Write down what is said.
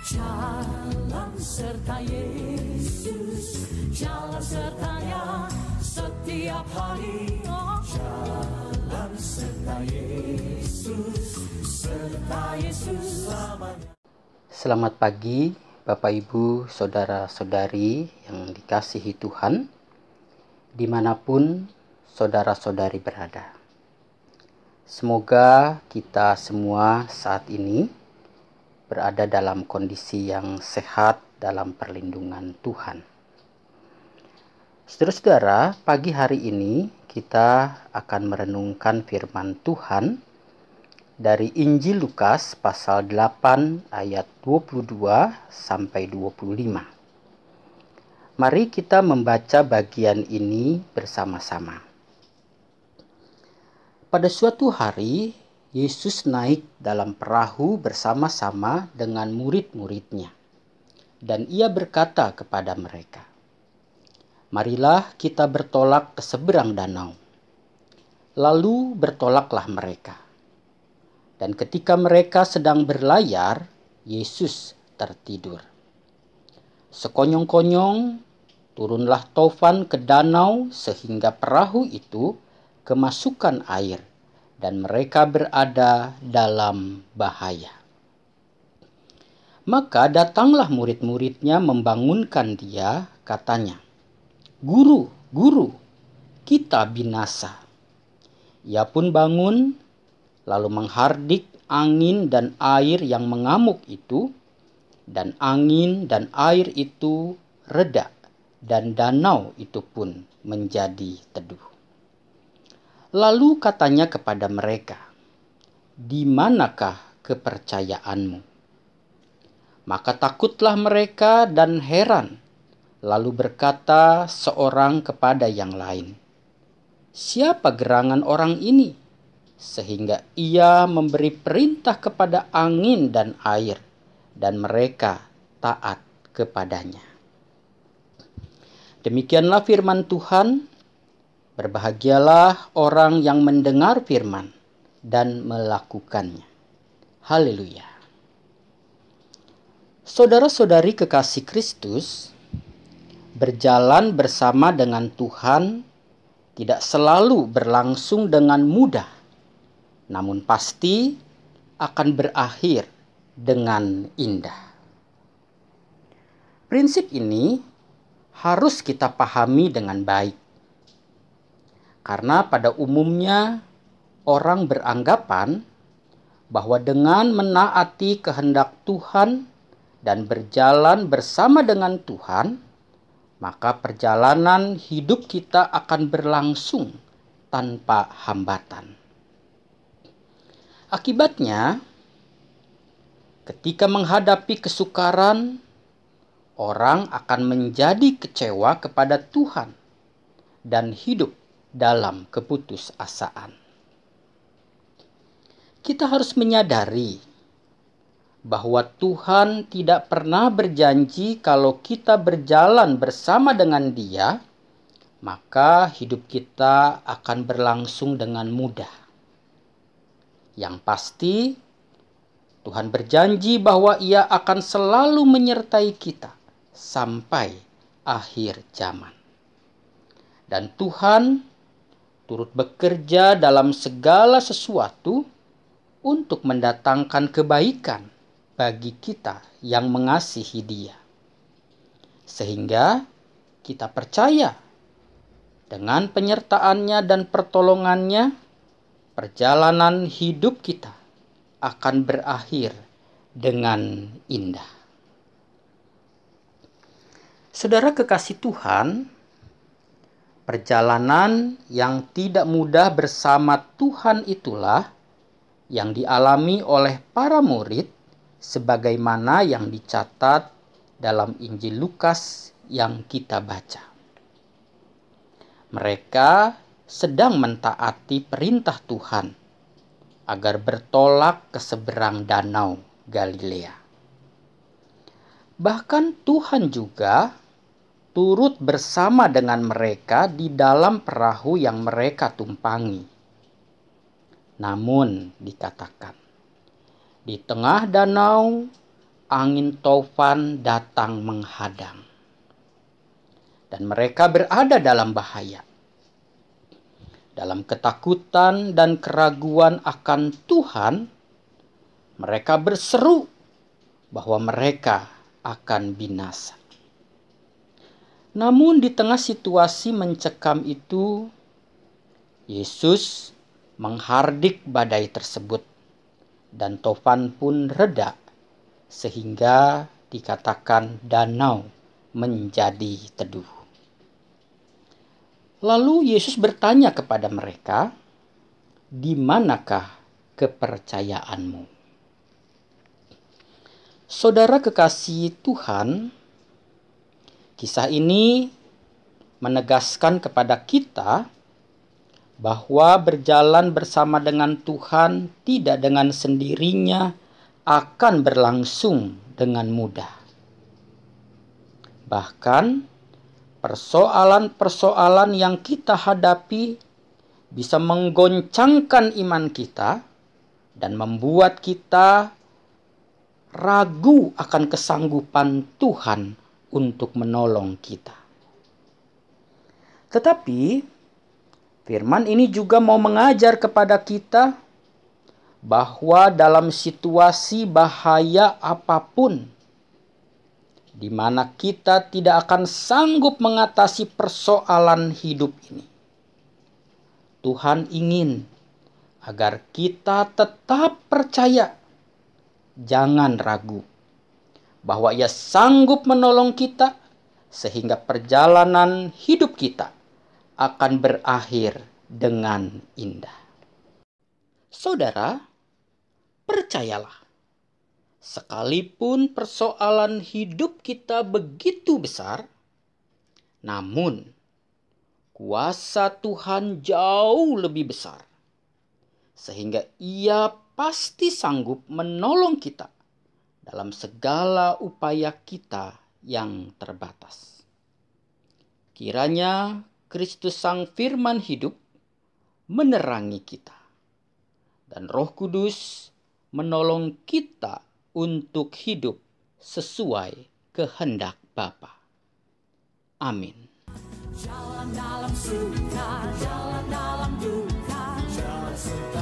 Jalan serta Yesus, jalan sertanya setiap hari. Jalan serta Yesus, serta Yesus selamanya. Selamat pagi, Bapak, Ibu, saudara-saudari yang dikasihi Tuhan, di mana pun saudara-saudari berada. Semoga kita semua saat ini berada dalam kondisi yang sehat dalam perlindungan Tuhan. Saudara-saudara, pagi hari ini kita akan merenungkan firman Tuhan dari Injil Lukas pasal 8 ayat 22 sampai 25. Mari kita membaca bagian ini bersama-sama. Pada suatu hari, Yesus naik dalam perahu bersama-sama dengan murid-muridnya. Dan ia berkata kepada mereka, Marilah kita bertolak ke seberang danau. Lalu bertolaklah mereka. Dan ketika mereka sedang berlayar, Yesus tertidur. Sekonyong-konyong turunlah Tofan ke danau sehingga perahu itu kemasukan air dan mereka berada dalam bahaya. Maka datanglah murid-muridnya membangunkan dia, katanya, Guru, guru, kita binasa. Ia pun bangun, lalu menghardik angin dan air yang mengamuk itu, dan angin dan air itu reda, dan danau itu pun menjadi teduh. Lalu katanya kepada mereka, "Di manakah kepercayaanmu?" Maka takutlah mereka dan heran, lalu berkata seorang kepada yang lain, "Siapa gerangan orang ini?" Sehingga ia memberi perintah kepada angin dan air, dan mereka taat kepadanya. Demikianlah firman Tuhan. Berbahagialah orang yang mendengar firman dan melakukannya. Haleluya. Saudara-saudari kekasih Kristus, berjalan bersama dengan Tuhan tidak selalu berlangsung dengan mudah, namun pasti akan berakhir dengan indah. Prinsip ini harus kita pahami dengan baik karena pada umumnya orang beranggapan bahwa dengan menaati kehendak Tuhan dan berjalan bersama dengan Tuhan, maka perjalanan hidup kita akan berlangsung tanpa hambatan. Akibatnya, ketika menghadapi kesukaran, orang akan menjadi kecewa kepada Tuhan dan hidup dalam keputusasaan. Kita harus menyadari bahwa Tuhan tidak pernah berjanji kalau kita berjalan bersama dengan Dia, maka hidup kita akan berlangsung dengan mudah. Yang pasti, Tuhan berjanji bahwa Ia akan selalu menyertai kita sampai akhir zaman. Dan Tuhan turut bekerja dalam segala sesuatu untuk mendatangkan kebaikan bagi kita yang mengasihi Dia, sehingga kita percaya dengan penyertaannya dan pertolongannya, perjalanan hidup kita akan berakhir dengan indah. Saudara kekasih Tuhan, Perjalanan yang tidak mudah bersama Tuhan itulah yang dialami oleh para murid sebagaimana yang dicatat dalam Injil Lukas yang kita baca. Mereka sedang mentaati perintah Tuhan agar bertolak ke seberang danau Galilea. Bahkan Tuhan juga turut bersama dengan mereka di dalam perahu yang mereka tumpangi. Namun dikatakan, di tengah danau angin taufan datang menghadang. Dan mereka berada dalam bahaya. Dalam ketakutan dan keraguan akan Tuhan, mereka berseru bahwa mereka akan binasa. Namun di tengah situasi mencekam itu, Yesus menghardik badai tersebut dan tofan pun reda sehingga dikatakan danau menjadi teduh. Lalu Yesus bertanya kepada mereka, "Di manakah kepercayaanmu?" Saudara kekasih Tuhan, kisah ini menegaskan kepada kita bahwa berjalan bersama dengan Tuhan tidak dengan sendirinya akan berlangsung dengan mudah. Bahkan persoalan-persoalan yang kita hadapi bisa menggoncangkan iman kita dan membuat kita ragu akan kesanggupan Tuhan untuk menolong kita. Tetapi firman ini juga mau mengajar kepada kita bahwa dalam situasi bahaya apa pun, di mana kita tidak akan sanggup mengatasi persoalan hidup ini, Tuhan ingin agar kita tetap percaya, jangan ragu, bahwa Ia sanggup menolong kita, sehingga perjalanan hidup kita akan berakhir dengan indah. Saudara, Percayalah, sekalipun persoalan hidup kita begitu besar, namun kuasa Tuhan jauh lebih besar, sehingga Ia pasti sanggup menolong kita dalam segala upaya kita yang terbatas. Kiranya Kristus Sang Firman hidup menerangi kita. Dan Roh Kudus menolong kita untuk hidup sesuai kehendak Bapa. Amin. Jalan dalam suka, jalan dalam duka, jalan suka.